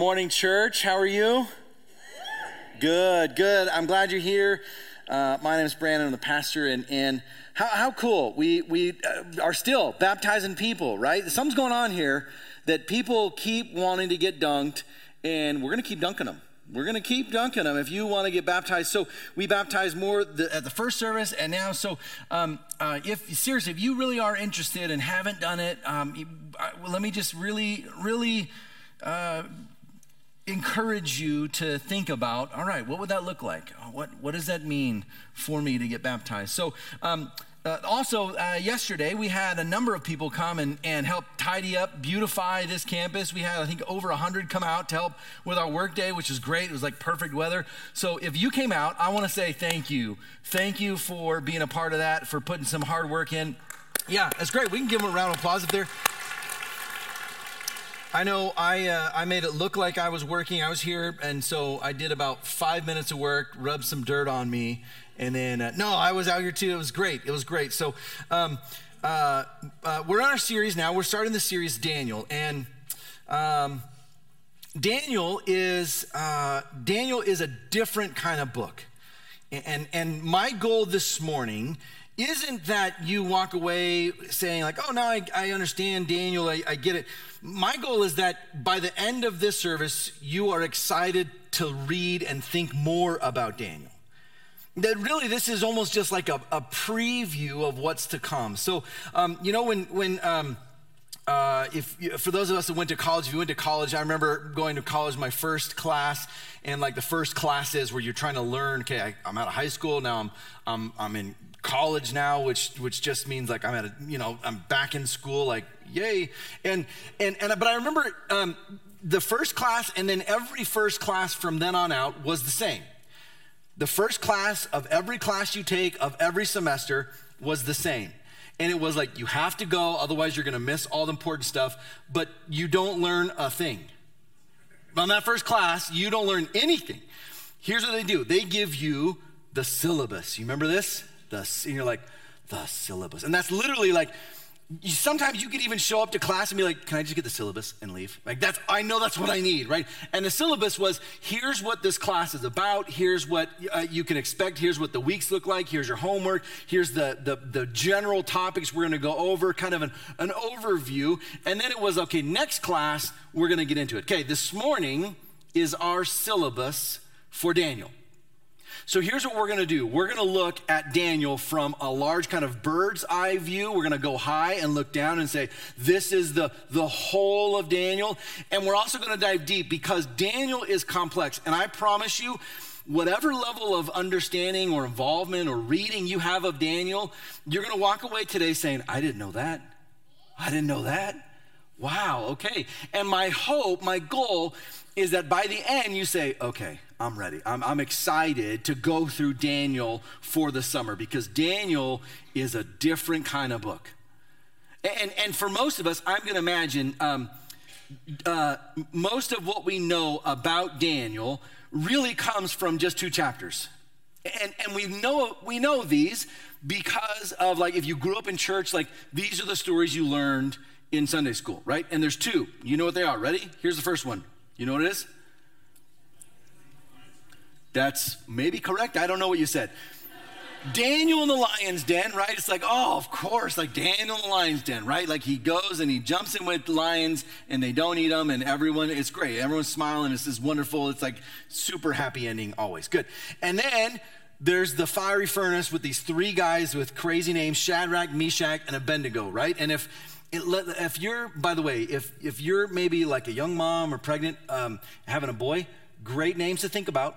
Morning, church. How are you? Good, good. I'm glad you're here. Uh, my name is Brandon. I'm the pastor, and, and how, how cool. We, we uh, are still baptizing people, right? Something's going on here that people keep wanting to get dunked, and we're going to keep dunking them. We're going to keep dunking them if you want to get baptized. So we baptize more the, at the first service and now. So um, uh, if seriously, if you really are interested and haven't done it, um, uh, let me just really, really uh, encourage you to think about. All right, what would that look like? What what does that mean for me to get baptized? So. Um, uh, also, uh, yesterday we had a number of people come and, and help tidy up, beautify this campus. We had, I think, over 100 come out to help with our workday, which is great. It was like perfect weather. So if you came out, I want to say thank you. Thank you for being a part of that, for putting some hard work in. Yeah, that's great. We can give them a round of applause if they're. I know I, uh, I made it look like I was working. I was here, and so I did about five minutes of work, rubbed some dirt on me, and then, uh, no, I was out here too. It was great. It was great. So, um, uh, uh, we're on our series now. We're starting the series Daniel, and um, Daniel is uh, Daniel is a different kind of book. And and my goal this morning isn't that you walk away saying like, oh, now I, I understand Daniel. I, I get it. My goal is that by the end of this service, you are excited to read and think more about Daniel that really this is almost just like a, a preview of what's to come. So, um, you know, when, when, um, uh, if for those of us that went to college, if you went to college, I remember going to college, my first class, and like the first classes where you're trying to learn. Okay, I, am out of high school now. I'm I'm I'm in college now, which which just means like I'm at a you know I'm back in school. Like yay! And and and but I remember um, the first class, and then every first class from then on out was the same the first class of every class you take of every semester was the same. And it was like, you have to go, otherwise, you're gonna miss all the important stuff, but you don't learn a thing. On that first class, you don't learn anything. Here's what they do they give you the syllabus. You remember this? The, and you're like, the syllabus. And that's literally like, you, sometimes you could even show up to class and be like, "Can I just get the syllabus and leave?" Like that's I know that's what I need, right? And the syllabus was, "Here's what this class is about. Here's what uh, you can expect. Here's what the weeks look like. Here's your homework. Here's the the, the general topics we're going to go over, kind of an, an overview." And then it was, "Okay, next class we're going to get into it." Okay, this morning is our syllabus for Daniel. So here's what we're going to do we're going to look at Daniel from a large kind of bird's eye view. We're going to go high and look down and say, this is the, the whole of Daniel. And we're also going to dive deep because Daniel is complex. And I promise you, whatever level of understanding or involvement or reading you have of Daniel, you're going to walk away today saying, I didn't know that. I didn't know that. Wow, okay. And my hope, my goal is that by the end you say, okay, I'm ready. I'm, I'm excited to go through Daniel for the summer because Daniel is a different kind of book. And, and for most of us, I'm going to imagine um, uh, most of what we know about Daniel really comes from just two chapters. And, and we know we know these because of like if you grew up in church, like these are the stories you learned in Sunday school, right? And there's two. You know what they are. Ready? Here's the first one. You know what it is? That's maybe correct. I don't know what you said. Daniel in the lion's den, right? It's like, oh, of course, like Daniel in the lion's den, right? Like he goes and he jumps in with lions and they don't eat him and everyone, it's great. Everyone's smiling. It's just wonderful. It's like super happy ending always. Good. And then there's the fiery furnace with these three guys with crazy names Shadrach, Meshach, and Abednego, right? And if it, if you're, by the way, if, if you're maybe like a young mom or pregnant, um, having a boy, great names to think about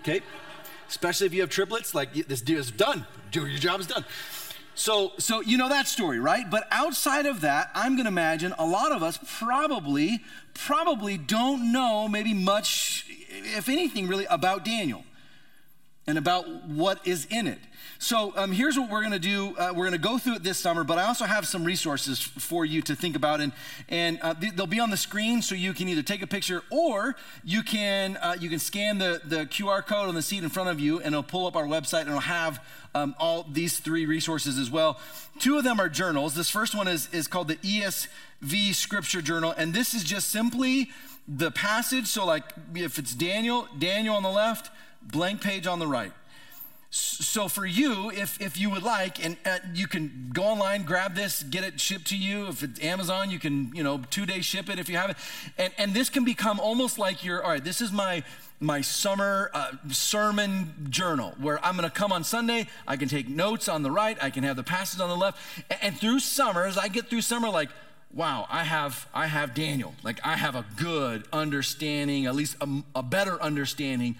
okay? Especially if you have triplets, like this deal is done. Your job is done. So, so you know that story, right? But outside of that, I'm going to imagine a lot of us probably, probably don't know maybe much, if anything, really about Daniel. And about what is in it. So um, here's what we're going to do. Uh, we're going to go through it this summer, but I also have some resources for you to think about, and and uh, they'll be on the screen, so you can either take a picture or you can uh, you can scan the the QR code on the seat in front of you, and it'll pull up our website, and it'll have um, all these three resources as well. Two of them are journals. This first one is is called the ESV Scripture Journal, and this is just simply the passage. So like if it's Daniel, Daniel on the left, blank page on the right. So for you, if, if you would like, and uh, you can go online, grab this, get it shipped to you. If it's Amazon, you can, you know, two day ship it if you have it. And, and this can become almost like your, all right, this is my, my summer uh, sermon journal where I'm going to come on Sunday. I can take notes on the right. I can have the passage on the left. And, and through summer, as I get through summer, like, wow, I have, I have Daniel. Like I have a good understanding, at least a, a better understanding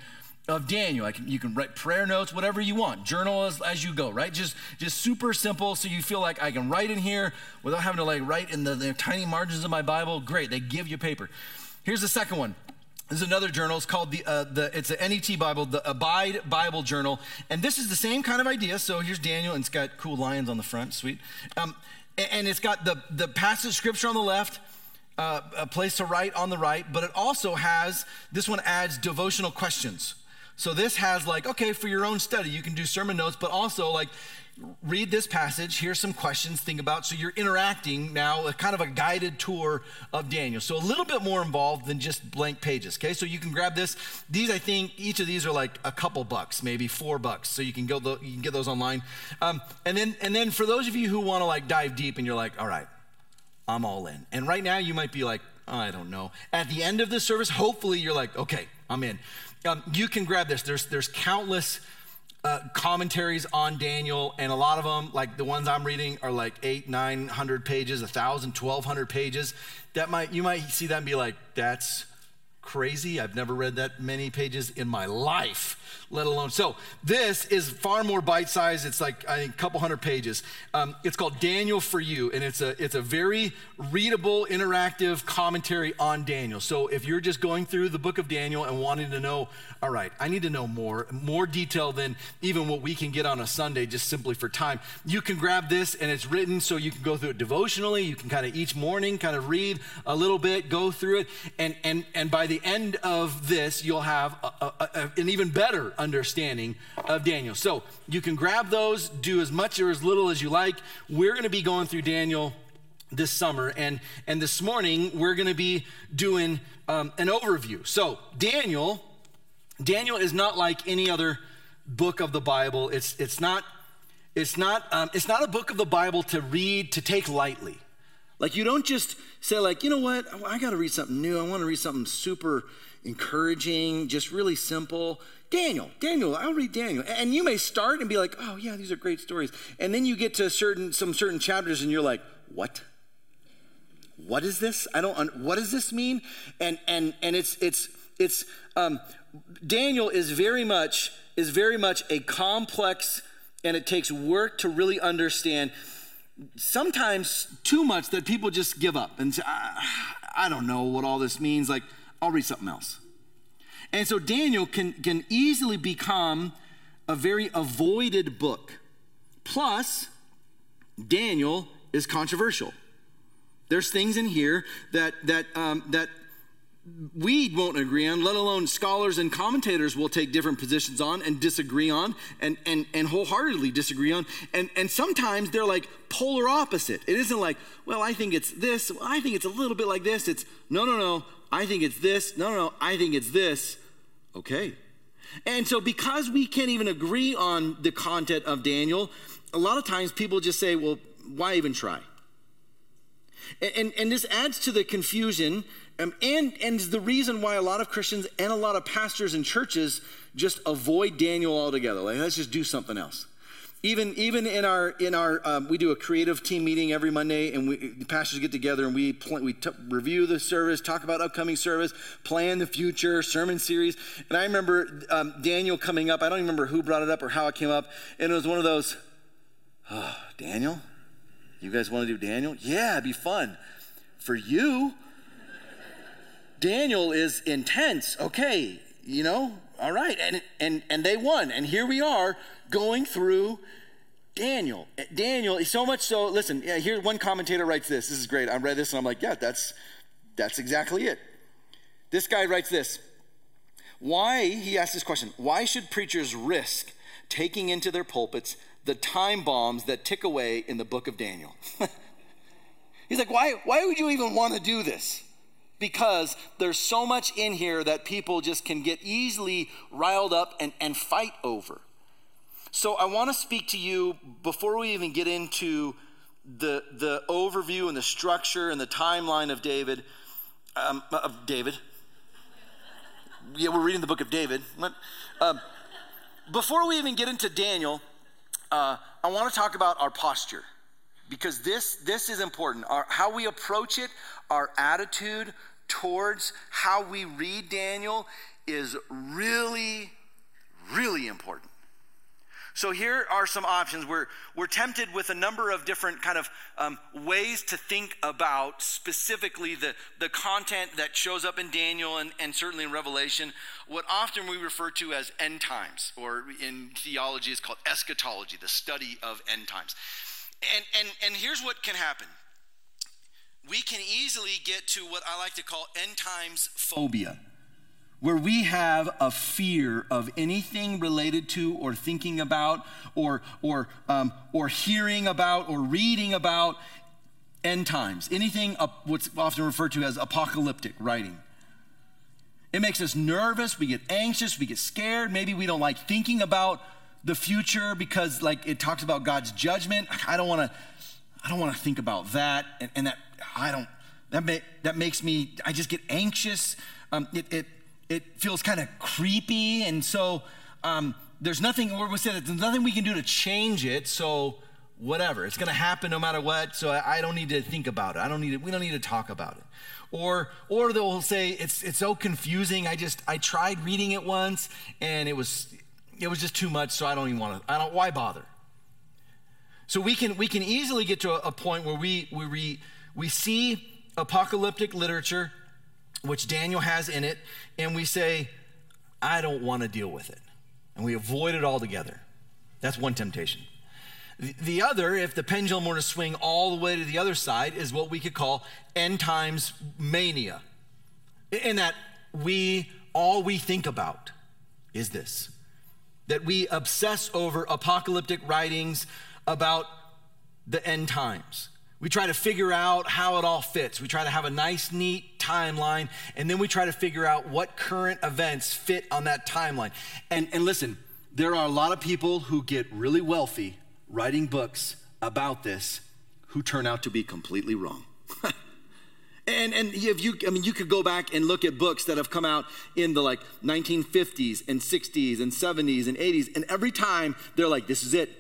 of Daniel. You can write prayer notes, whatever you want, journal as, as, you go, right? Just just super simple, so you feel like I can write in here without having to like write in the, the tiny margins of my Bible. Great, they give you paper. Here's the second one. This is another journal. It's called the, uh, the it's an NET Bible, the Abide Bible Journal, and this is the same kind of idea. So here's Daniel, and it's got cool lions on the front, sweet, um, and, and it's got the the passage scripture on the left. Uh, a place to write on the right, but it also has this one adds devotional questions. So this has like, okay, for your own study, you can do sermon notes, but also like read this passage, here's some questions, think about. So you're interacting now, a kind of a guided tour of Daniel. So a little bit more involved than just blank pages. Okay, so you can grab this. These, I think, each of these are like a couple bucks, maybe four bucks. So you can go, you can get those online. Um, and then, and then for those of you who want to like dive deep, and you're like, all right, I'm all in. And right now, you might be like, I don't know. At the end of the service, hopefully, you're like, okay, I'm in. Um, you can grab this. There's, there's countless uh, commentaries on Daniel, and a lot of them, like the ones I'm reading, are like eight, nine hundred pages, a thousand, twelve hundred pages. That might you might see that and be like, that's crazy. I've never read that many pages in my life let alone. So this is far more bite-sized. It's like I think a couple hundred pages. Um, it's called Daniel for You, and it's a it's a very readable, interactive commentary on Daniel. So if you're just going through the book of Daniel and wanting to know, all right, I need to know more, more detail than even what we can get on a Sunday, just simply for time. You can grab this, and it's written so you can go through it devotionally. You can kind of each morning kind of read a little bit, go through it, and and and by the end of this, you'll have a, a, a, an even better understanding of Daniel. So you can grab those, do as much or as little as you like. We're going to be going through Daniel this summer, and and this morning we're going to be doing um, an overview. So Daniel, Daniel is not like any other book of the Bible. It's it's not it's not um, it's not a book of the Bible to read to take lightly. Like you don't just say like you know what I got to read something new. I want to read something super encouraging, just really simple. Daniel, Daniel, I'll read Daniel. And you may start and be like, oh yeah, these are great stories. And then you get to certain some certain chapters and you're like, what? What is this? I don't what does this mean? And and and it's it's it's um, Daniel is very much is very much a complex and it takes work to really understand sometimes too much that people just give up and say, I, I don't know what all this means. Like, I'll read something else. And so Daniel can, can easily become a very avoided book. Plus, Daniel is controversial. There's things in here that, that, um, that we won't agree on, let alone scholars and commentators will take different positions on and disagree on and, and, and wholeheartedly disagree on. And, and sometimes they're like polar opposite. It isn't like, well, I think it's this, I think it's a little bit like this. It's no, no, no, I think it's this, no, no, no, I think it's this. Okay. And so, because we can't even agree on the content of Daniel, a lot of times people just say, well, why even try? And, and, and this adds to the confusion um, and, and the reason why a lot of Christians and a lot of pastors and churches just avoid Daniel altogether. Like, let's just do something else. Even, even in our, in our um, we do a creative team meeting every Monday, and we, the pastors get together and we, pl- we t- review the service, talk about upcoming service, plan the future, sermon series. And I remember um, Daniel coming up. I don't even remember who brought it up or how it came up. And it was one of those, oh, Daniel? You guys want to do Daniel? Yeah, it'd be fun. For you, Daniel is intense. Okay, you know, all right. And, and, and they won. And here we are going through Daniel. Eh, Daniel, is so much so, listen, yeah, here one commentator writes this. This is great. I read this and I'm like, yeah, that's, that's exactly it. This guy writes this. Why, he asked this question, why should preachers risk taking into their pulpits the time bombs that tick away in the book of Daniel? He's like, why, why would you even want to do this? Because there's so much in here that people just can get easily riled up and, and fight over. So I want to speak to you before we even get into the, the overview and the structure and the timeline of David, um, of David. Yeah, we're reading the book of David. Um, before we even get into Daniel, uh, I want to talk about our posture because this this is important. Our, how we approach it, our attitude towards how we read Daniel is really, really important. So here are some options. We're, we're tempted with a number of different kind of um, ways to think about specifically the, the content that shows up in Daniel and, and certainly in Revelation, what often we refer to as end times, or in theology is called eschatology, the study of end times. And, and, and here's what can happen. We can easily get to what I like to call end times phobia where we have a fear of anything related to or thinking about or, or, um, or hearing about or reading about end times, anything what's often referred to as apocalyptic writing. It makes us nervous, we get anxious, we get scared, maybe we don't like thinking about the future because like it talks about God's judgment. I don't want to I don't want to think about that and, and, that I don't that may, that makes me I just get anxious. Um, it, it it feels kind of creepy. And so um, there's nothing, or we said there's nothing we can do to change it. So whatever, it's going to happen no matter what. So I, I, don't need to think about it. I don't need to, we don't need to talk about it. Or, or they'll say it's, it's so confusing. I just, I tried reading it once and it was, it was just too much. So I don't even want to, I don't, why bother? So we can, we can easily get to a, a point where we, we, we, we see apocalyptic literature which Daniel has in it, and we say, I don't want to deal with it. And we avoid it altogether. That's one temptation. The other, if the pendulum were to swing all the way to the other side, is what we could call end times mania. In that we, all we think about is this that we obsess over apocalyptic writings about the end times. We try to figure out how it all fits. We try to have a nice, neat timeline, and then we try to figure out what current events fit on that timeline. And, and listen, there are a lot of people who get really wealthy writing books about this who turn out to be completely wrong. and, and if you, I mean, you could go back and look at books that have come out in the like 1950s and 60s and 70s and 80s, and every time they're like, this is it.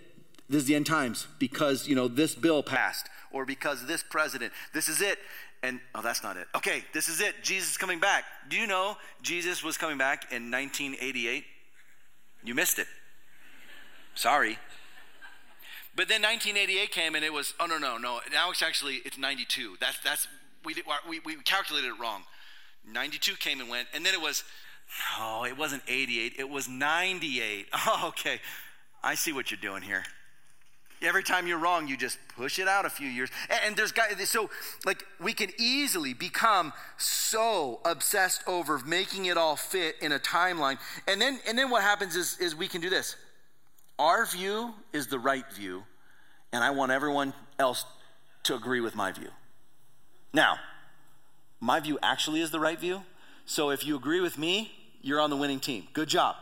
This is the end times because, you know, this bill passed or because this president. This is it. And oh, that's not it. Okay, this is it. Jesus is coming back. Do you know Jesus was coming back in 1988? You missed it. Sorry. But then 1988 came and it was, oh, no, no, no. Now it's actually, it's 92. That's, that's, we, we, we calculated it wrong. 92 came and went. And then it was, no, it wasn't 88. It was 98. Oh, okay. I see what you're doing here. Every time you're wrong, you just push it out a few years. And there's guys, so like we can easily become so obsessed over making it all fit in a timeline. And then and then what happens is, is we can do this. Our view is the right view, and I want everyone else to agree with my view. Now, my view actually is the right view. So if you agree with me, you're on the winning team. Good job.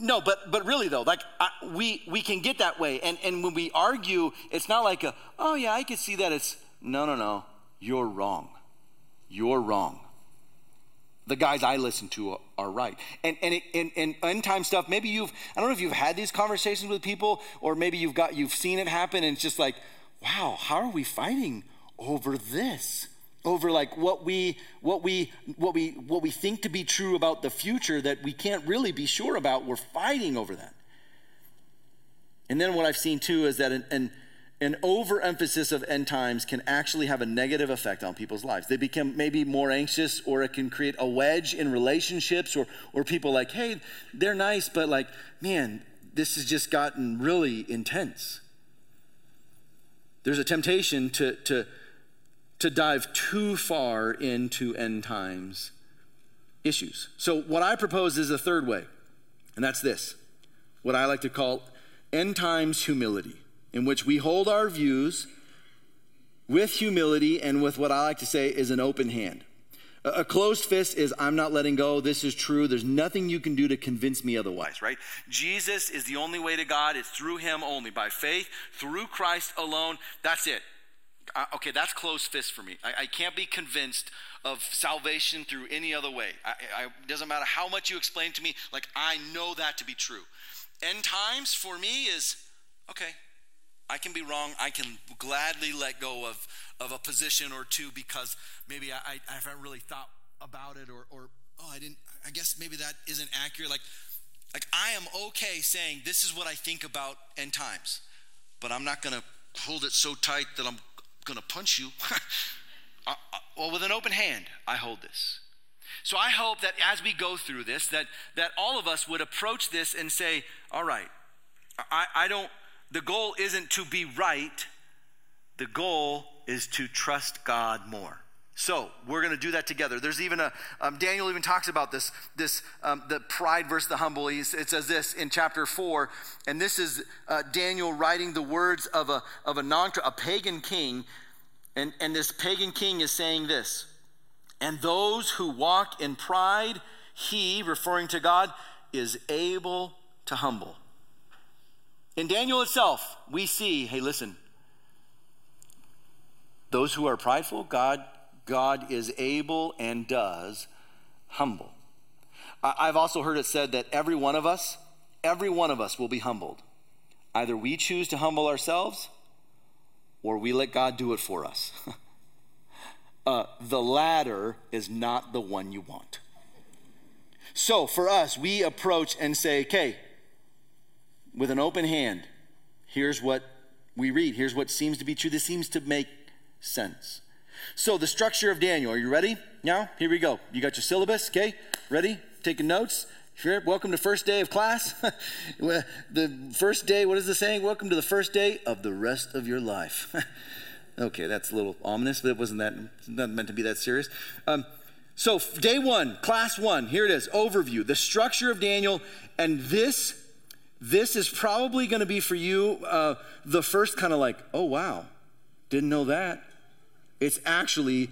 No, but but really though, like I, we we can get that way, and and when we argue, it's not like a oh yeah, I can see that. It's no no no, you're wrong, you're wrong. The guys I listen to are right, and and it, and, and end time stuff. Maybe you've I don't know if you've had these conversations with people, or maybe you've got you've seen it happen, and it's just like, wow, how are we fighting over this? Over like what we what we what we what we think to be true about the future that we can't really be sure about we're fighting over that and then what i've seen too is that an an overemphasis of end times can actually have a negative effect on people's lives. They become maybe more anxious, or it can create a wedge in relationships, or, or people like, hey, they're nice, but like, man, this has just gotten really intense. There's a temptation to, to, to dive too far into end times issues. So, what I propose is a third way, and that's this what I like to call end times humility in which we hold our views with humility and with what I like to say is an open hand. A closed fist is, I'm not letting go. This is true. There's nothing you can do to convince me otherwise, right? Jesus is the only way to God. It's through Him only, by faith, through Christ alone. That's it. Uh, okay, that's closed fist for me. I, I, can't be convinced of salvation through any other way. It I, doesn't matter how much you explain to me, like, I know that to be true. End times for me is, okay, I can be wrong. I can gladly let go of, of a position or two because maybe I, I haven't really thought about it or, or, oh, I didn't, I guess maybe that isn't accurate. Like, like I am okay saying this is what I think about end times, but I'm not going to hold it so tight that I'm going to punch you. I, I, well, with an open hand, I hold this. So I hope that as we go through this, that, that all of us would approach this and say, all right, I, I don't the goal isn't to be right, the goal is to trust God more. So we're going to do that together. There's even a um, Daniel even talks about this this um, the pride versus the humble. He's, it says this in chapter four, and this is uh, Daniel writing the words of a of a non a pagan king, and and this pagan king is saying this, and those who walk in pride, he referring to God is able to humble. In Daniel itself, we see, hey, listen, those who are prideful, God, God is able and does humble. I've also heard it said that every one of us, every one of us will be humbled. Either we choose to humble ourselves or we let God do it for us. uh, the latter is not the one you want. So for us, we approach and say, okay, with an open hand, here's what we read. Here's what seems to be true. This seems to make sense. So, the structure of Daniel, are you ready? Now, here we go. You got your syllabus, okay? Ready? Taking notes? Sure. Welcome to first day of class. the first day, what is the saying? Welcome to the first day of the rest of your life. okay, that's a little ominous, but it wasn't that not meant to be that serious. Um, so, day one, class one, here it is overview, the structure of Daniel, and this this is probably going to be for you uh, the first kind of like, oh, wow, didn't know that. It's actually,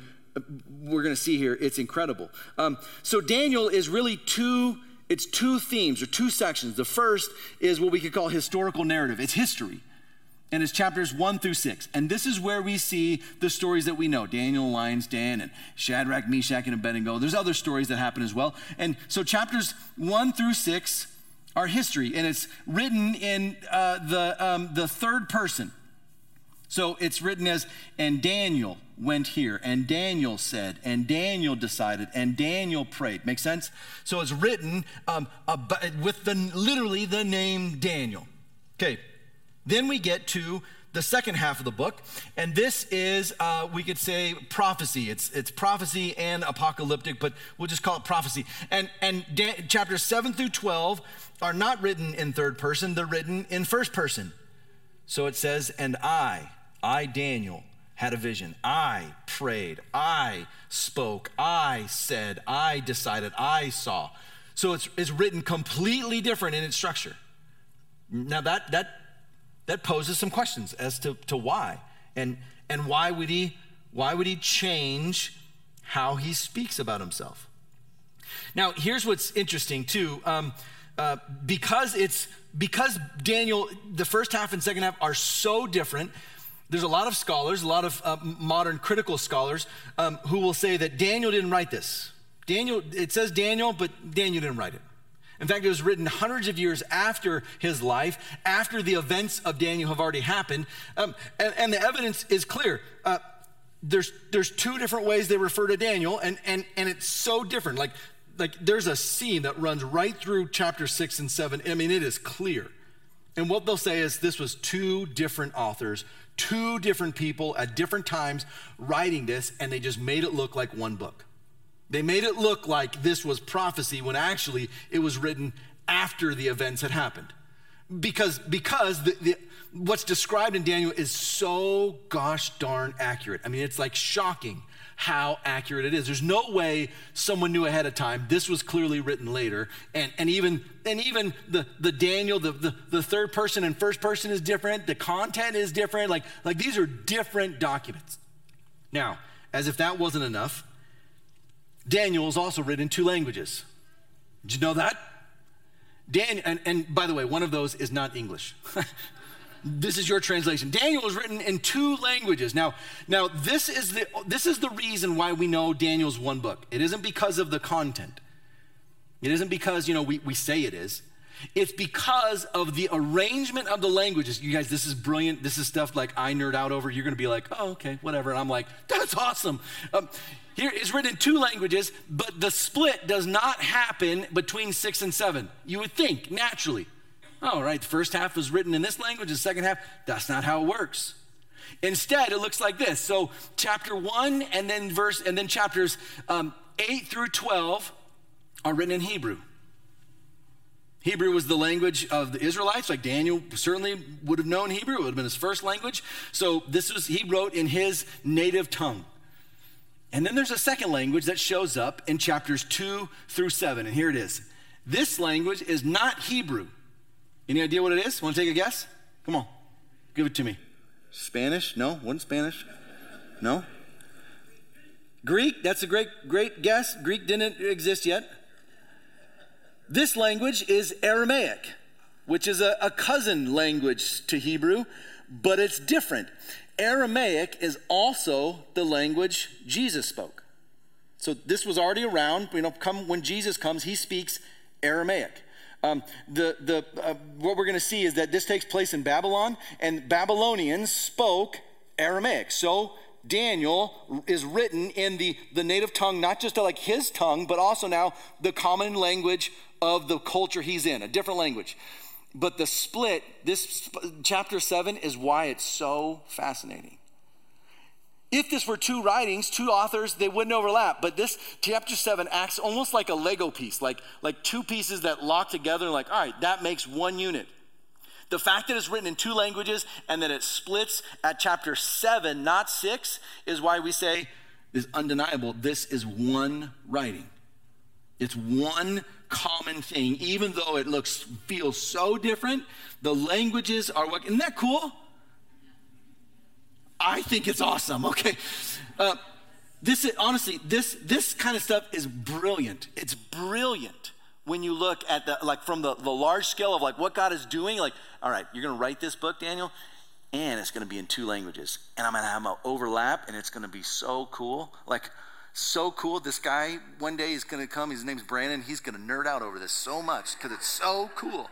we're going to see here, it's incredible. Um, so Daniel is really two, it's two themes or two sections. The first is what we could call historical narrative, it's history. And it's chapters one through six. And this is where we see the stories that we know Daniel, Lion's Den, and Shadrach, Meshach, and Abednego. There's other stories that happen as well. And so chapters one through six are history, and it's written in uh, the, um, the third person. So it's written as, and Daniel went here, and Daniel said, and Daniel decided, and Daniel prayed. Make sense? So it's written um, with the, literally the name Daniel. Okay, then we get to the second half of the book, and this is, uh, we could say, prophecy. It's, it's prophecy and apocalyptic, but we'll just call it prophecy. And, and da- chapters 7 through 12 are not written in third person, they're written in first person. So it says, And I, I, Daniel, had a vision. I prayed. I spoke. I said. I decided. I saw. So it's, it's written completely different in its structure. Now that, that that poses some questions as to, to why. And, and why, would he, why would he change how he speaks about himself? Now, here's what's interesting too. Um, uh, because it's because Daniel, the first half and second half are so different. There's a lot of scholars, a lot of uh, modern critical scholars, um, who will say that Daniel didn't write this. Daniel, it says Daniel, but Daniel didn't write it. In fact, it was written hundreds of years after his life, after the events of Daniel have already happened. Um, and, and, the evidence is clear. Uh, there's, there's two different ways they refer to Daniel, and, and, and it's so different. Like, like there's a scene that runs right through chapter six and seven. I mean, it is clear. And what they'll say is this was two different authors, two different people at different times writing this, and they just made it look like one book. They made it look like this was prophecy when actually it was written after the events had happened. Because, because the, the, what's described in Daniel is so gosh darn accurate. I mean, it's like shocking how accurate it is. There's no way someone knew ahead of time. This was clearly written later. And, and even, and even the, the Daniel, the, the, the third person and first person is different. The content is different. Like, like these are different documents. Now, as if that wasn't enough, Daniel is also written in two languages. Did you know that? Daniel, and, and by the way, one of those is not English. this is your translation. Daniel was written in two languages. Now, now this is the this is the reason why we know Daniel's one book. It isn't because of the content. It isn't because, you know, we, we say it is. It's because of the arrangement of the languages. You guys, this is brilliant. This is stuff like I nerd out over. You're going to be like, oh, okay, whatever. And I'm like, that's awesome. Um, here it's written in two languages, but the split does not happen between six and seven. You would think naturally. Oh, right, the first half was written in this language, the second half, that's not how it works. Instead, it looks like this. So, chapter one, and then verse, and then chapters um, eight through twelve are written in Hebrew. Hebrew was the language of the Israelites, like Daniel certainly would have known Hebrew. It would have been his first language. So this was he wrote in his native tongue. And then there's a second language that shows up in chapters 2 through 7. And here it is. This language is not Hebrew. Any idea what it is? Want to take a guess? Come on, give it to me. Spanish? No, wasn't Spanish. No. Greek? That's a great, great guess. Greek didn't exist yet. This language is Aramaic, which is a, a cousin language to Hebrew, but it's different. Aramaic is also the language Jesus spoke. So this was already around. You know, come when Jesus comes, he speaks Aramaic. Um, the, the, uh, what we're going to see is that this takes place in Babylon, and Babylonians spoke Aramaic. So Daniel is written in the, the native tongue, not just like his tongue, but also now the common language of the culture he's in, a different language. But the split, this chapter 7 is why it's so fascinating. If this were two writings, two authors, they wouldn't overlap. But this chapter 7 acts almost like a Lego piece, like, like two pieces that lock together, like, all right, that makes one unit. The fact that it's written in two languages and that it splits at chapter 7, not 6, is why we say is undeniable. This is one writing. It's one common thing, even though it looks feels so different. The languages are what isn't that cool? I think it's awesome. Okay, uh, this is honestly this this kind of stuff is brilliant. It's brilliant when you look at the like from the, the large scale of like what God is doing. Like, all right, you're going to write this book, Daniel, and it's going to be in two languages, and I'm going to have them overlap, and it's going to be so cool. Like so cool. This guy one day is going to come. His name's Brandon. He's going to nerd out over this so much because it's so cool.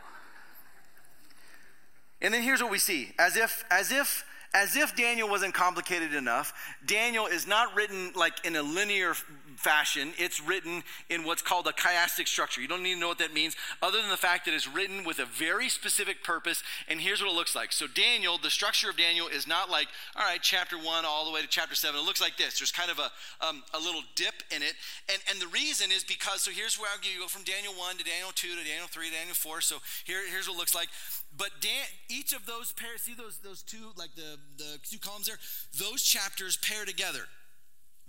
And then here's what we see: as if, as if as if Daniel wasn't complicated enough, Daniel is not written like in a linear fashion. It's written in what's called a chiastic structure. You don't need to know what that means, other than the fact that it's written with a very specific purpose. And here's what it looks like. So, Daniel, the structure of Daniel is not like, all right, chapter one all the way to chapter seven. It looks like this. There's kind of a, um, a little dip in it. And, and the reason is because, so here's where I'll give you go from Daniel 1 to Daniel 2 to Daniel 3 to Daniel 4. So, here, here's what it looks like. But Dan, each of those pairs, see those, those two, like the, the two columns there? Those chapters pair together.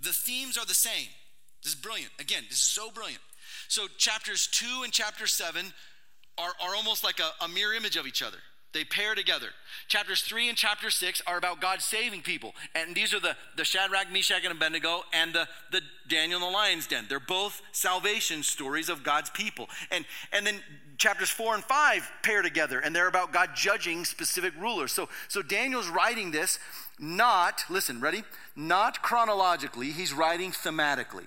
The themes are the same. This is brilliant. Again, this is so brilliant. So, chapters 2 and chapter 7 are, are almost like a, a mirror image of each other. They pair together. Chapters 3 and chapter 6 are about God saving people. And these are the, the Shadrach, Meshach, and Abednego and the, the Daniel and the lion's den. They're both salvation stories of God's people. And, and then chapters 4 and 5 pair together, and they're about God judging specific rulers. So, so Daniel's writing this not, listen, ready? Not chronologically, he's writing thematically.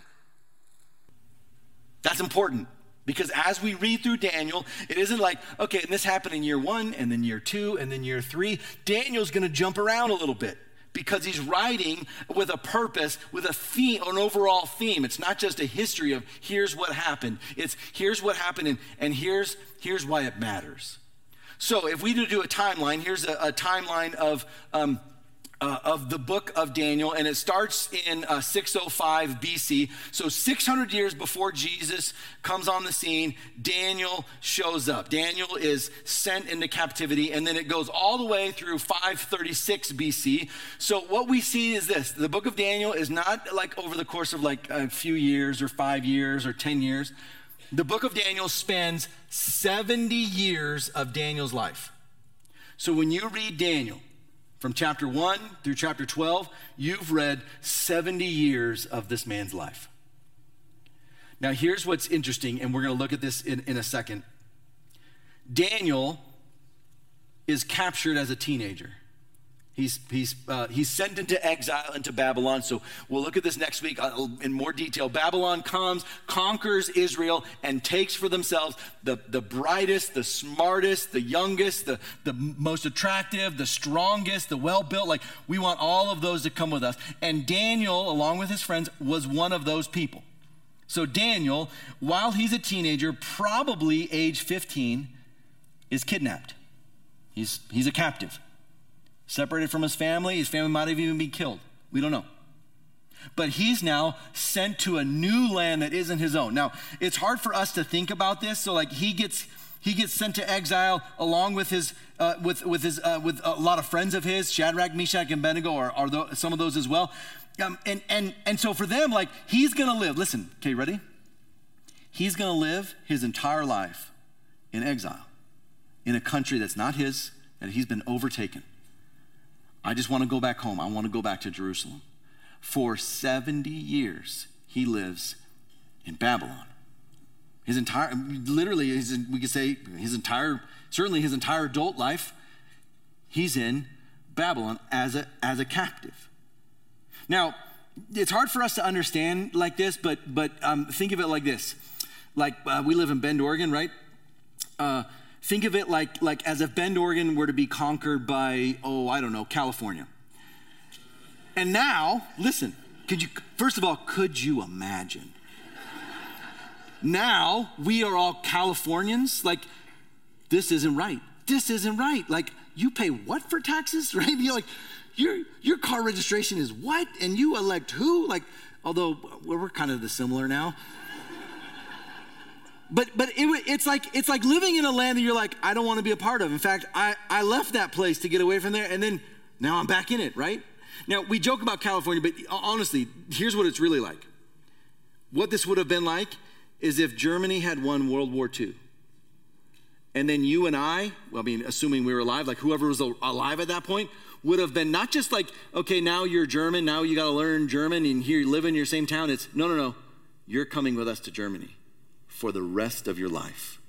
That's important. Because as we read through Daniel, it isn't like, okay, and this happened in year one, and then year two, and then year three. Daniel's gonna jump around a little bit because he's writing with a purpose, with a theme, an overall theme. It's not just a history of here's what happened. It's here's what happened, and, and here's, here's why it matters. So if we do a timeline, here's a, a timeline of um, uh, of the book of Daniel, and it starts in uh, 605 BC. So, 600 years before Jesus comes on the scene, Daniel shows up. Daniel is sent into captivity, and then it goes all the way through 536 BC. So, what we see is this the book of Daniel is not like over the course of like a few years or five years or 10 years. The book of Daniel spans 70 years of Daniel's life. So, when you read Daniel, from chapter 1 through chapter 12, you've read 70 years of this man's life. Now, here's what's interesting, and we're going to look at this in, in a second. Daniel is captured as a teenager. He's, he's, uh, he's sent into exile into Babylon. So we'll look at this next week uh, in more detail. Babylon comes, conquers Israel, and takes for themselves the, the brightest, the smartest, the youngest, the, the most attractive, the strongest, the well built. Like, we want all of those to come with us. And Daniel, along with his friends, was one of those people. So Daniel, while he's a teenager, probably age 15, is kidnapped. He's, he's a captive separated from his family. His family might have even been killed. We don't know. But he's now sent to a new land that isn't his own. Now, it's hard for us to think about this. So, like, he gets he gets sent to exile along with his uh, with with his uh, with a lot of friends of his, Shadrach, Meshach, and Abednego, are, are the, some of those as well. Um, and and and so for them, like, he's gonna live. Listen, okay, ready? He's gonna live his entire life in exile in a country that's not his, and he's been overtaken. I just want to go back home. I want to go back to Jerusalem. For 70 years, he lives in Babylon. His entire, literally, his, we could say his entire, certainly his entire adult life, he's in Babylon as a, as a captive. Now, it's hard for us to understand like this, but, but um, think of it like this. Like uh, we live in Bend, Oregon, right? Uh, Think of it like, like as if Bend, Oregon were to be conquered by, oh, I don't know, California. And now, listen, could you, first of all, could you imagine? now we are all Californians. Like, this isn't right. This isn't right. Like, you pay what for taxes, right? You're like, your, your car registration is what? And you elect who? Like, although we're kind of the similar now but but it, it's like it's like living in a land that you're like I don't want to be a part of. In fact, I I left that place to get away from there, and then now I'm back in it. Right now we joke about California, but honestly, here's what it's really like. What this would have been like is if Germany had won World War II. And then you and I, well, I mean, assuming we were alive, like whoever was alive at that point, would have been not just like, okay, now you're German, now you got to learn German, and here you live in your same town. It's no, no, no, you're coming with us to Germany for the rest of your life.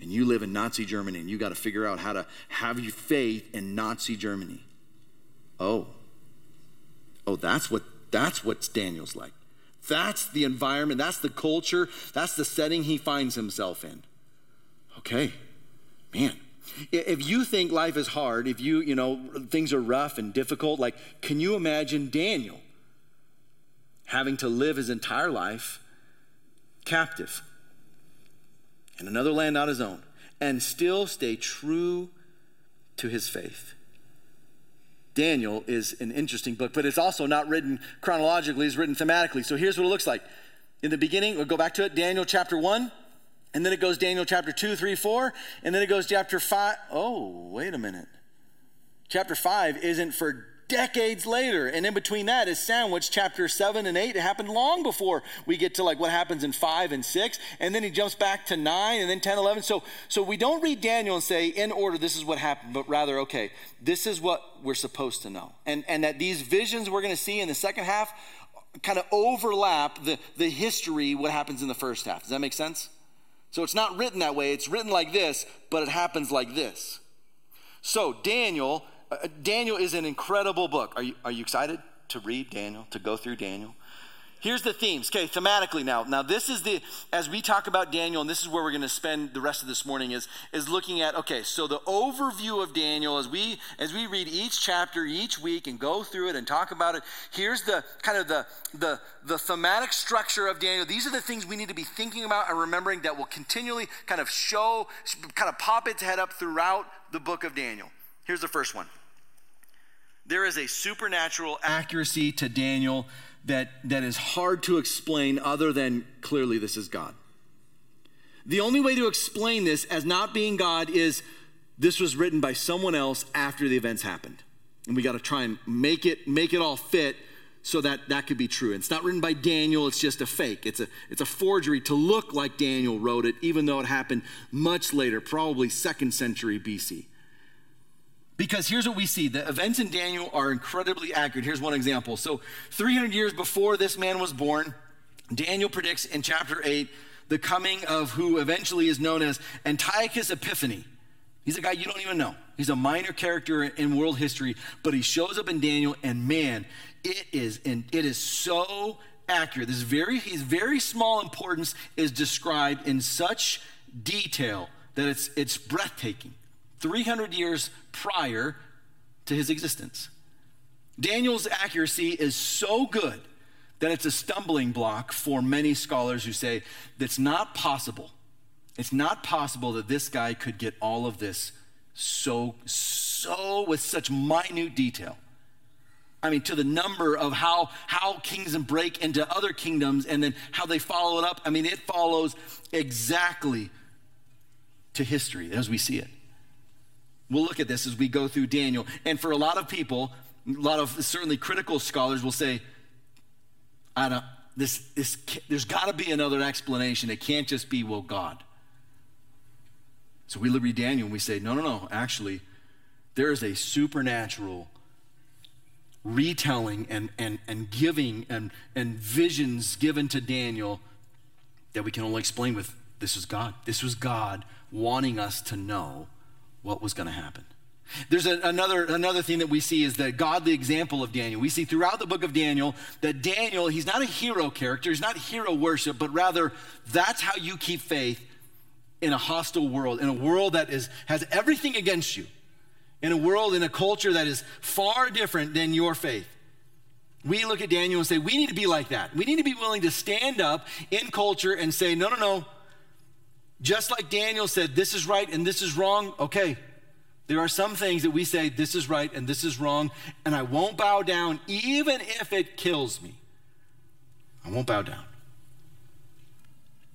And you live in Nazi Germany and you got to figure out how to have your faith in Nazi Germany. Oh. Oh, that's what that's what Daniel's like. That's the environment, that's the culture, that's the setting he finds himself in. Okay. Man, if you think life is hard, if you, you know, things are rough and difficult, like can you imagine Daniel having to live his entire life captive? In another land not his own, and still stay true to his faith. Daniel is an interesting book, but it's also not written chronologically, it's written thematically. So here's what it looks like. In the beginning, we'll go back to it Daniel chapter 1, and then it goes Daniel chapter 2, 3, 4, and then it goes chapter 5. Oh, wait a minute. Chapter 5 isn't for decades later. And in between that is sandwiched chapter 7 and 8. It happened long before we get to like what happens in 5 and 6. And then he jumps back to 9 and then 10, 11. So, so we don't read Daniel and say, in order, this is what happened, but rather, okay, this is what we're supposed to know. And, and that these visions we're going to see in the second half kind of overlap the, the history, what happens in the first half. Does that make sense? So it's not written that way. It's written like this, but it happens like this. So Daniel uh, Daniel is an incredible book. Are you, are you excited to read Daniel, to go through Daniel? Here's the themes. Okay, thematically now. Now this is the as we talk about Daniel, and this is where we're going to spend the rest of this morning is is looking at okay, so the overview of Daniel as we as we read each chapter each week and go through it and talk about it. Here's the kind of the the the thematic structure of Daniel. These are the things we need to be thinking about and remembering that will continually kind of show kind of pop its head up throughout the book of Daniel. Here's the first one. There is a supernatural accuracy to Daniel that, that is hard to explain other than clearly this is God. The only way to explain this as not being God is this was written by someone else after the events happened. And we got to try and make it make it all fit so that that could be true. And It's not written by Daniel, it's just a fake. It's a it's a forgery to look like Daniel wrote it even though it happened much later, probably 2nd century BC. Because here's what we see the events in Daniel are incredibly accurate. Here's one example. So, 300 years before this man was born, Daniel predicts in chapter 8 the coming of who eventually is known as Antiochus Epiphanes. He's a guy you don't even know. He's a minor character in world history, but he shows up in Daniel, and man, it is and it is so accurate. This very his very small importance is described in such detail that it's it's breathtaking. 300 years prior to his existence. Daniel's accuracy is so good that it's a stumbling block for many scholars who say that's not possible it's not possible that this guy could get all of this so, so with such minute detail. I mean, to the number of how, how kings break into other kingdoms and then how they follow it up. I mean, it follows exactly to history as we see it. We'll look at this as we go through Daniel. And for a lot of people, a lot of certainly critical scholars will say, I don't, this, this, there's got to be another explanation. It can't just be, well, God. So we read Daniel and we say, no, no, no, actually, there is a supernatural retelling and, and, and giving and, and visions given to Daniel that we can only explain with this is God. This was God wanting us to know what was going to happen. There's a, another, another thing that we see is the godly example of Daniel. We see throughout the book of Daniel that Daniel, he's not a hero character, he's not hero worship, but rather that's how you keep faith in a hostile world, in a world that is, has everything against you, in a world, in a culture that is far different than your faith. We look at Daniel and say, we need to be like that. We need to be willing to stand up in culture and say, no, no, no. Just like Daniel said, this is right and this is wrong, okay. There are some things that we say, this is right and this is wrong, and I won't bow down even if it kills me. I won't bow down.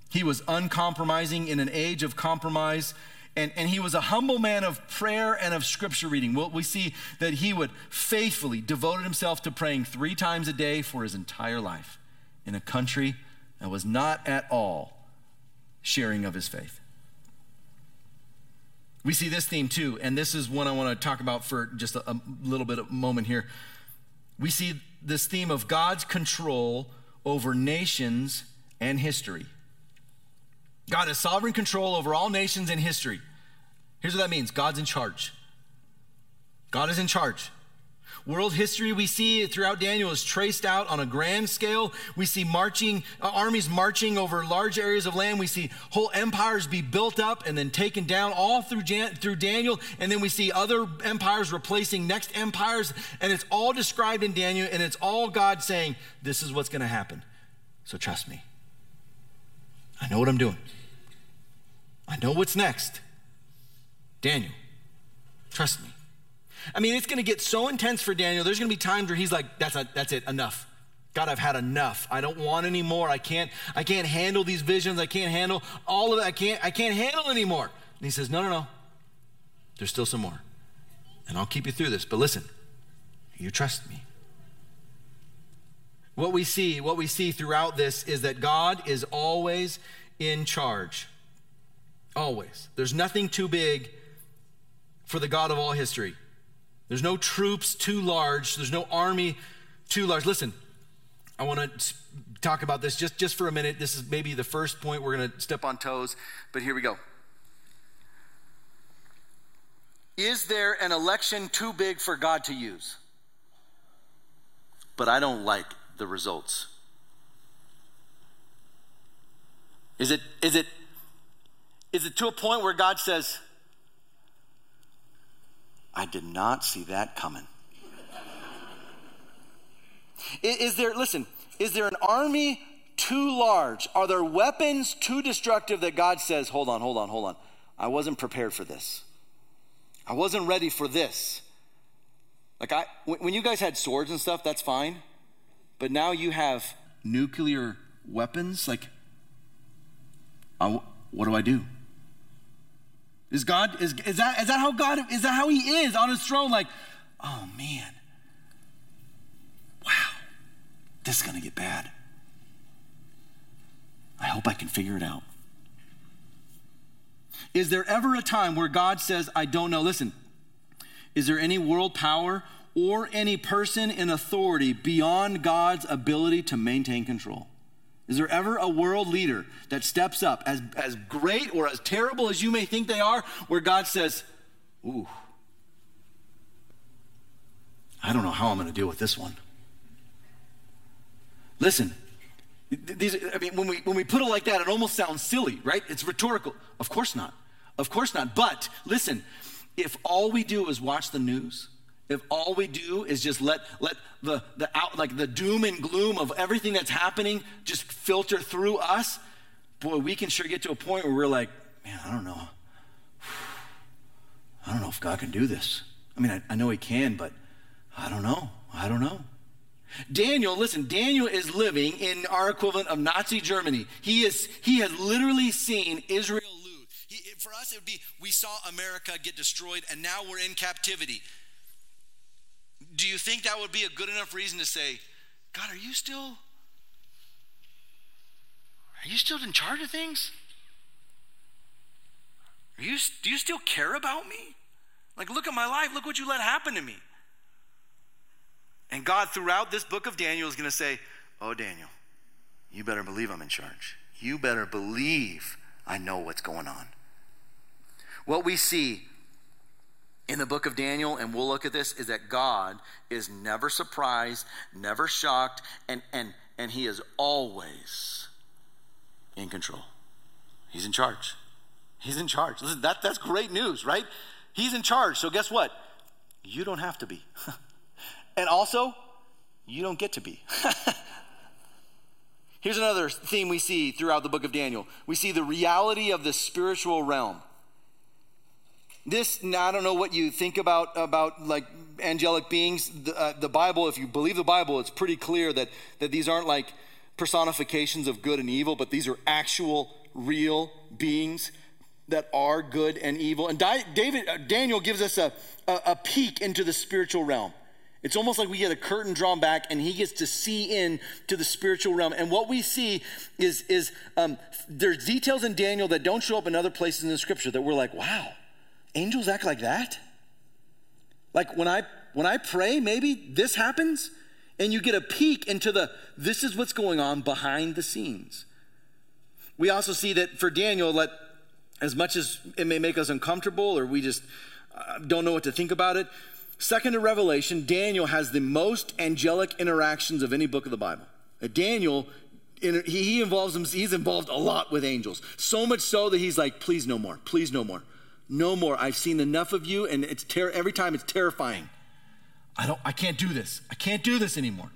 He was uncompromising in an age of compromise. And, and he was a humble man of prayer and of scripture reading. Well, we see that he would faithfully devoted himself to praying three times a day for his entire life in a country that was not at all sharing of his faith. We see this theme too, and this is one I want to talk about for just a, a little bit of moment here. We see this theme of God's control over nations and history. God has sovereign control over all nations and history. Here's what that means God's in charge. God is in charge. World history we see throughout Daniel is traced out on a grand scale. We see marching uh, armies marching over large areas of land. We see whole empires be built up and then taken down all through Jan- through Daniel, and then we see other empires replacing next empires, and it's all described in Daniel, and it's all God saying, "This is what's going to happen." So trust me. I know what I'm doing. I know what's next. Daniel, trust me. I mean, it's going to get so intense for Daniel. There's going to be times where he's like, that's, a, that's it, enough. God, I've had enough. I don't want any more. I can't, I can't handle these visions. I can't handle all of it. I can't, I can't handle anymore. And he says, no, no, no. There's still some more. And I'll keep you through this. But listen, you trust me. What we see, what we see throughout this is that God is always in charge. Always. There's nothing too big for the God of all history. There's no troops too large. There's no army too large. Listen, I want to talk about this just, just for a minute. This is maybe the first point we're going to step on toes, but here we go. Is there an election too big for God to use? But I don't like the results. Is it, is it is it to a point where God says, I did not see that coming? is there, listen, is there an army too large? Are there weapons too destructive that God says, hold on, hold on, hold on. I wasn't prepared for this. I wasn't ready for this. Like, I, when you guys had swords and stuff, that's fine. But now you have nuclear weapons. Like, I, what do I do? Is God, is, is, that, is that how God, is that how He is on His throne? Like, oh man, wow, this is gonna get bad. I hope I can figure it out. Is there ever a time where God says, I don't know? Listen, is there any world power or any person in authority beyond God's ability to maintain control? Is there ever a world leader that steps up, as, as great or as terrible as you may think they are, where God says, Ooh, I don't know how I'm going to deal with this one? Listen, these, I mean, when we, when we put it like that, it almost sounds silly, right? It's rhetorical. Of course not. Of course not. But listen, if all we do is watch the news, if all we do is just let let the the out like the doom and gloom of everything that's happening just filter through us, boy, we can sure get to a point where we're like, man, I don't know. I don't know if God can do this. I mean, I, I know He can, but I don't know. I don't know. Daniel, listen, Daniel is living in our equivalent of Nazi Germany. He is he has literally seen Israel lose. He, for us, it would be we saw America get destroyed, and now we're in captivity. Do you think that would be a good enough reason to say, God, are you still are you still in charge of things? Are you, do you still care about me? Like, look at my life. Look what you let happen to me. And God, throughout this book of Daniel, is going to say, Oh, Daniel, you better believe I'm in charge. You better believe I know what's going on. What we see in the book of Daniel, and we'll look at this, is that God is never surprised, never shocked, and, and, and He is always in control. He's in charge. He's in charge. Listen, that, that's great news, right? He's in charge. So guess what? You don't have to be. and also, you don't get to be. Here's another theme we see throughout the book of Daniel. We see the reality of the spiritual realm. This, I don't know what you think about, about like angelic beings. The, uh, the Bible, if you believe the Bible, it's pretty clear that, that these aren't like personifications of good and evil, but these are actual, real beings that are good and evil. And David, uh, Daniel gives us a, a, a peek into the spiritual realm. It's almost like we get a curtain drawn back and he gets to see in to the spiritual realm. And what we see is, is um, there's details in Daniel that don't show up in other places in the scripture that we're like, wow, angels act like that? Like when I when I pray, maybe this happens and you get a peek into the this is what's going on behind the scenes. We also see that for Daniel, let as much as it may make us uncomfortable or we just uh, don't know what to think about it, second to Revelation, Daniel has the most angelic interactions of any book of the Bible. Daniel he involves he's involved a lot with angels. So much so that he's like, please no more, please no more. No more. I've seen enough of you, and it's ter- every time it's terrifying. I don't. I can't do this. I can't do this anymore.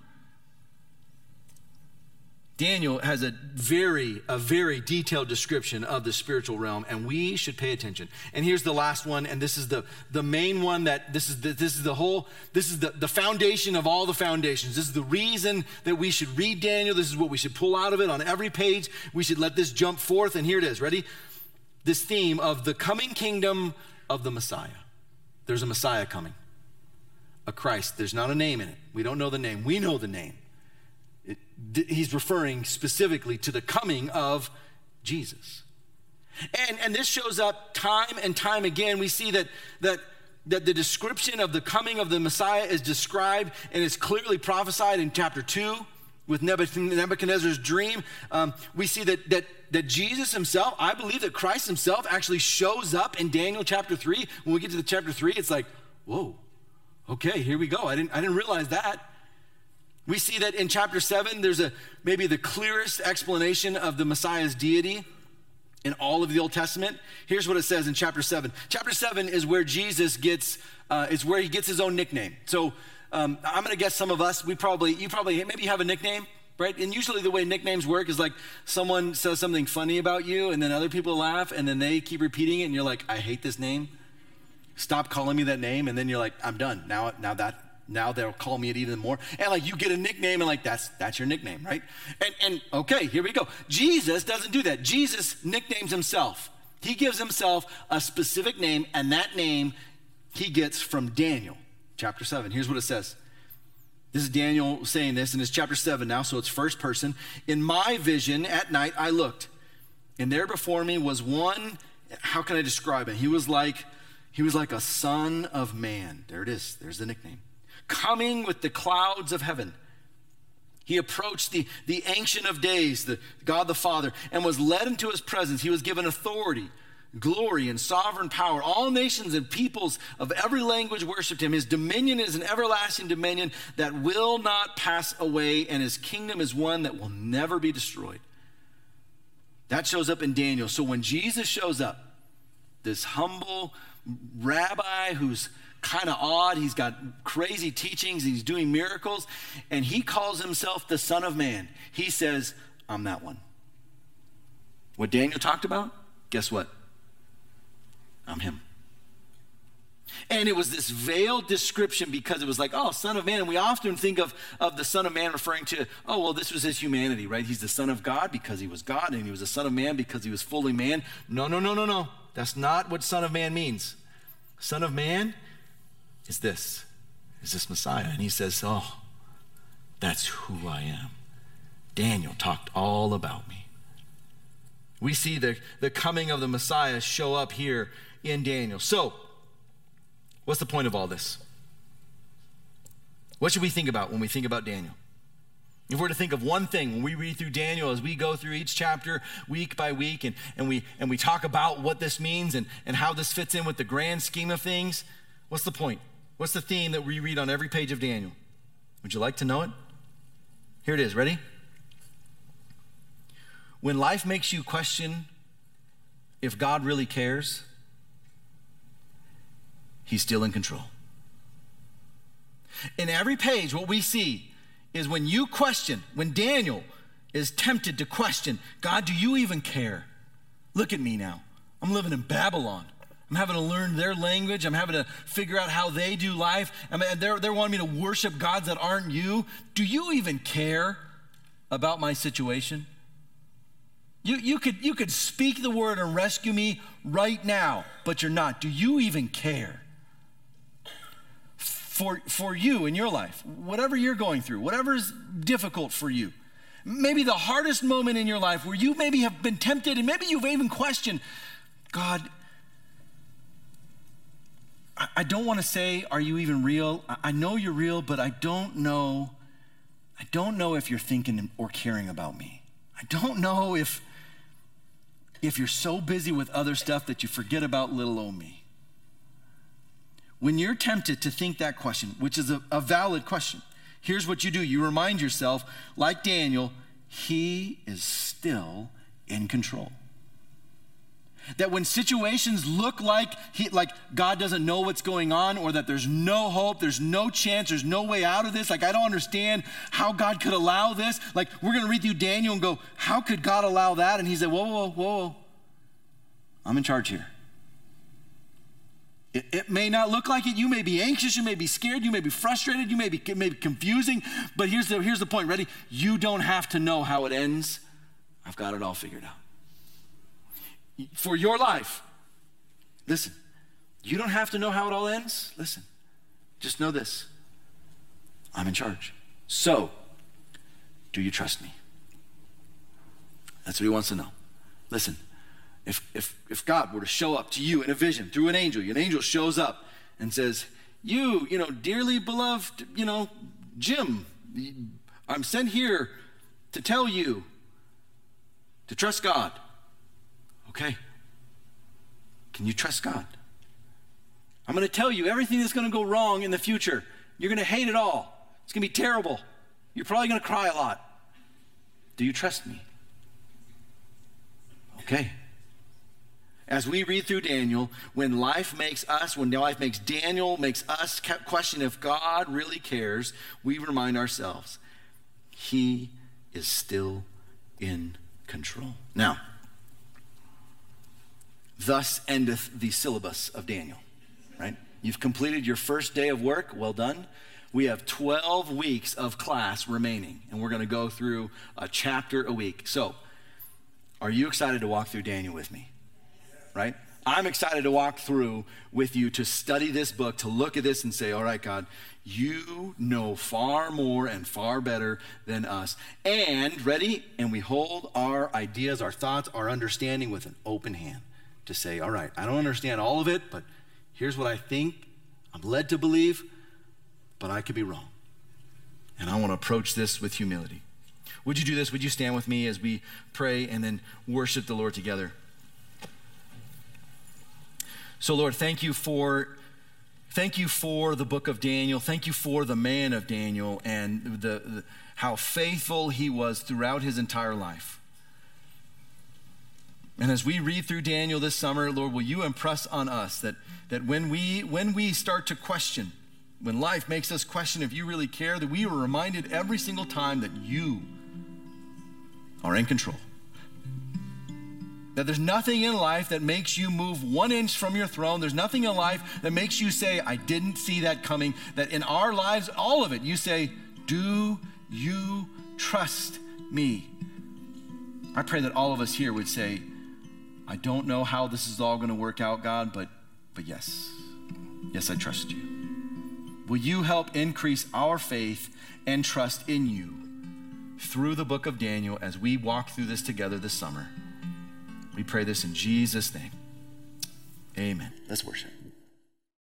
Daniel has a very, a very detailed description of the spiritual realm, and we should pay attention. And here's the last one, and this is the, the main one that this is the, this is the whole, this is the, the foundation of all the foundations. This is the reason that we should read Daniel. This is what we should pull out of it on every page. We should let this jump forth, and here it is. Ready? This theme of the coming kingdom of the Messiah. There's a Messiah coming, a Christ. There's not a name in it. We don't know the name. We know the name. It, he's referring specifically to the coming of Jesus. And, and this shows up time and time again. We see that, that, that the description of the coming of the Messiah is described and is clearly prophesied in chapter 2 with Nebuchadnezzar's dream. Um, we see that, that that Jesus himself, I believe that Christ himself actually shows up in Daniel chapter 3. When we get to the chapter 3, it's like, whoa, okay, here we go. I didn't, I didn't realize that. We see that in chapter 7, there's a maybe the clearest explanation of the Messiah's deity in all of the Old Testament. Here's what it says in chapter 7. Chapter 7 is where Jesus gets, uh, is where he gets his own nickname. So um, I'm going to guess some of us, we probably, you probably, maybe you have a nickname right? And usually the way nicknames work is like someone says something funny about you, and then other people laugh, and then they keep repeating it, and you're like, I hate this name. Stop calling me that name, and then you're like, I'm done. Now, now that now they'll call me it even more. And like you get a nickname and like that's that's your nickname, right? And and okay, here we go. Jesus doesn't do that. Jesus nicknames himself. He gives himself a specific name, and that name he gets from Daniel, chapter 7. Here's what it says. This is Daniel saying this, and it's chapter 7 now, so it's first person. In my vision at night, I looked, and there before me was one, how can I describe it? He was like, he was like a son of man. There it is, there's the nickname. Coming with the clouds of heaven. He approached the, the Ancient of Days, the God the Father, and was led into his presence. He was given authority, glory, and sovereign power. All nations and peoples of every language worshiped him. His dominion is an everlasting dominion that will not pass away, and his kingdom is one that will never be destroyed. That shows up in Daniel. So when Jesus shows up, this humble rabbi who's kind of odd. He's got crazy teachings, he's doing miracles, and he calls himself the Son of Man. He says, I'm that one. What Daniel talked about, guess what? I'm him. And it was this veiled description because it was like, oh, Son of Man. And we often think of, of the Son of Man referring to, oh, well, this was his humanity, right? He's the Son of God because he was God, and he was the Son of Man because he was fully man. No, no, no, no, no. That's not what Son of Man means. Son of Man is this, is this Messiah. And he says, Oh, that's who I am. Daniel talked all about me. We see the, the coming of the Messiah show up here in Daniel. So, what's the point of all this? What should we think about when we think about Daniel? If we're to think of one thing when we read through Daniel, as we go through each chapter week by week, and, and, we, and we talk about what this means and, and how this fits in with the grand scheme of things, what's the point? What's the theme that we read on every page of Daniel? Would you like to know it? Here it is. Ready? When life makes you question if God really cares, He's still in control. In every page, what we see is when you question, when Daniel is tempted to question, God, do you even care? Look at me now. I'm living in Babylon. I'm having to learn their language. I'm having to figure out how they do life. I mean, they're, they're wanting me to worship gods that aren't you. Do you even care about my situation? You, you, could, you could speak the word and rescue me right now, but you're not. Do you even care? For, for you in your life, whatever you're going through, whatever is difficult for you, maybe the hardest moment in your life where you maybe have been tempted and maybe you've even questioned, God, I don't want to say, are you even real? I know you're real, but I don't know. I don't know if you're thinking or caring about me. I don't know if, if you're so busy with other stuff that you forget about little old me. When you're tempted to think that question, which is a, a valid question, here's what you do you remind yourself, like Daniel, he is still in control. That when situations look like he, like God doesn't know what's going on, or that there's no hope, there's no chance, there's no way out of this. Like I don't understand how God could allow this. Like we're gonna read through Daniel and go, how could God allow that? And he said, whoa, whoa, whoa, I'm in charge here. It, it, may not look like it. You may be anxious, you may be scared, you may be frustrated, you may be, may be confusing. But here's the, here's the point. Ready? You don't have to know how it ends. I've got it all figured out for your life. Listen, you don't have to know how it all ends. Listen, just know this I'm in charge. So, do you trust me? That's what he wants to know. Listen, if, if, if God were to show up to you in a vision through an angel, an angel shows up and says, You, you know, dearly beloved, you know, Jim, I'm sent here to tell you to trust God. Okay. Can you trust God? I'm going to tell you everything that's going to go wrong in the future. You're going to hate it all. It's going to be terrible. You're probably going to cry a lot. Do you trust me? Okay. As we read through Daniel, when life makes us, when life makes Daniel, makes us question if God really cares, we remind ourselves, He is still in control. Now, Thus endeth the syllabus of Daniel, right? You've completed your first day of work, well done. We have 12 weeks of class remaining, and we're going to go through a chapter a week. So, are you excited to walk through Daniel with me? Right? I'm excited to walk through with you to study this book, to look at this and say, all right, God, you know far more and far better than us. And, ready? And we hold our ideas, our thoughts, our understanding with an open hand to say, all right, I don't understand all of it, but here's what I think I'm led to believe, but I could be wrong. And I want to approach this with humility. Would you do this? Would you stand with me as we pray and then worship the Lord together? So, Lord, thank you for. Thank you for the book of Daniel. Thank you for the man of Daniel and the, the, how faithful he was throughout his entire life. And as we read through Daniel this summer, Lord, will you impress on us that, that when, we, when we start to question, when life makes us question if you really care, that we are reminded every single time that you are in control. That there's nothing in life that makes you move one inch from your throne. There's nothing in life that makes you say, I didn't see that coming. That in our lives, all of it, you say, Do you trust me? I pray that all of us here would say, I don't know how this is all going to work out, God, but, but yes, yes, I trust you. Will you help increase our faith and trust in you through the book of Daniel as we walk through this together this summer? We pray this in Jesus' name. Amen. Let's worship.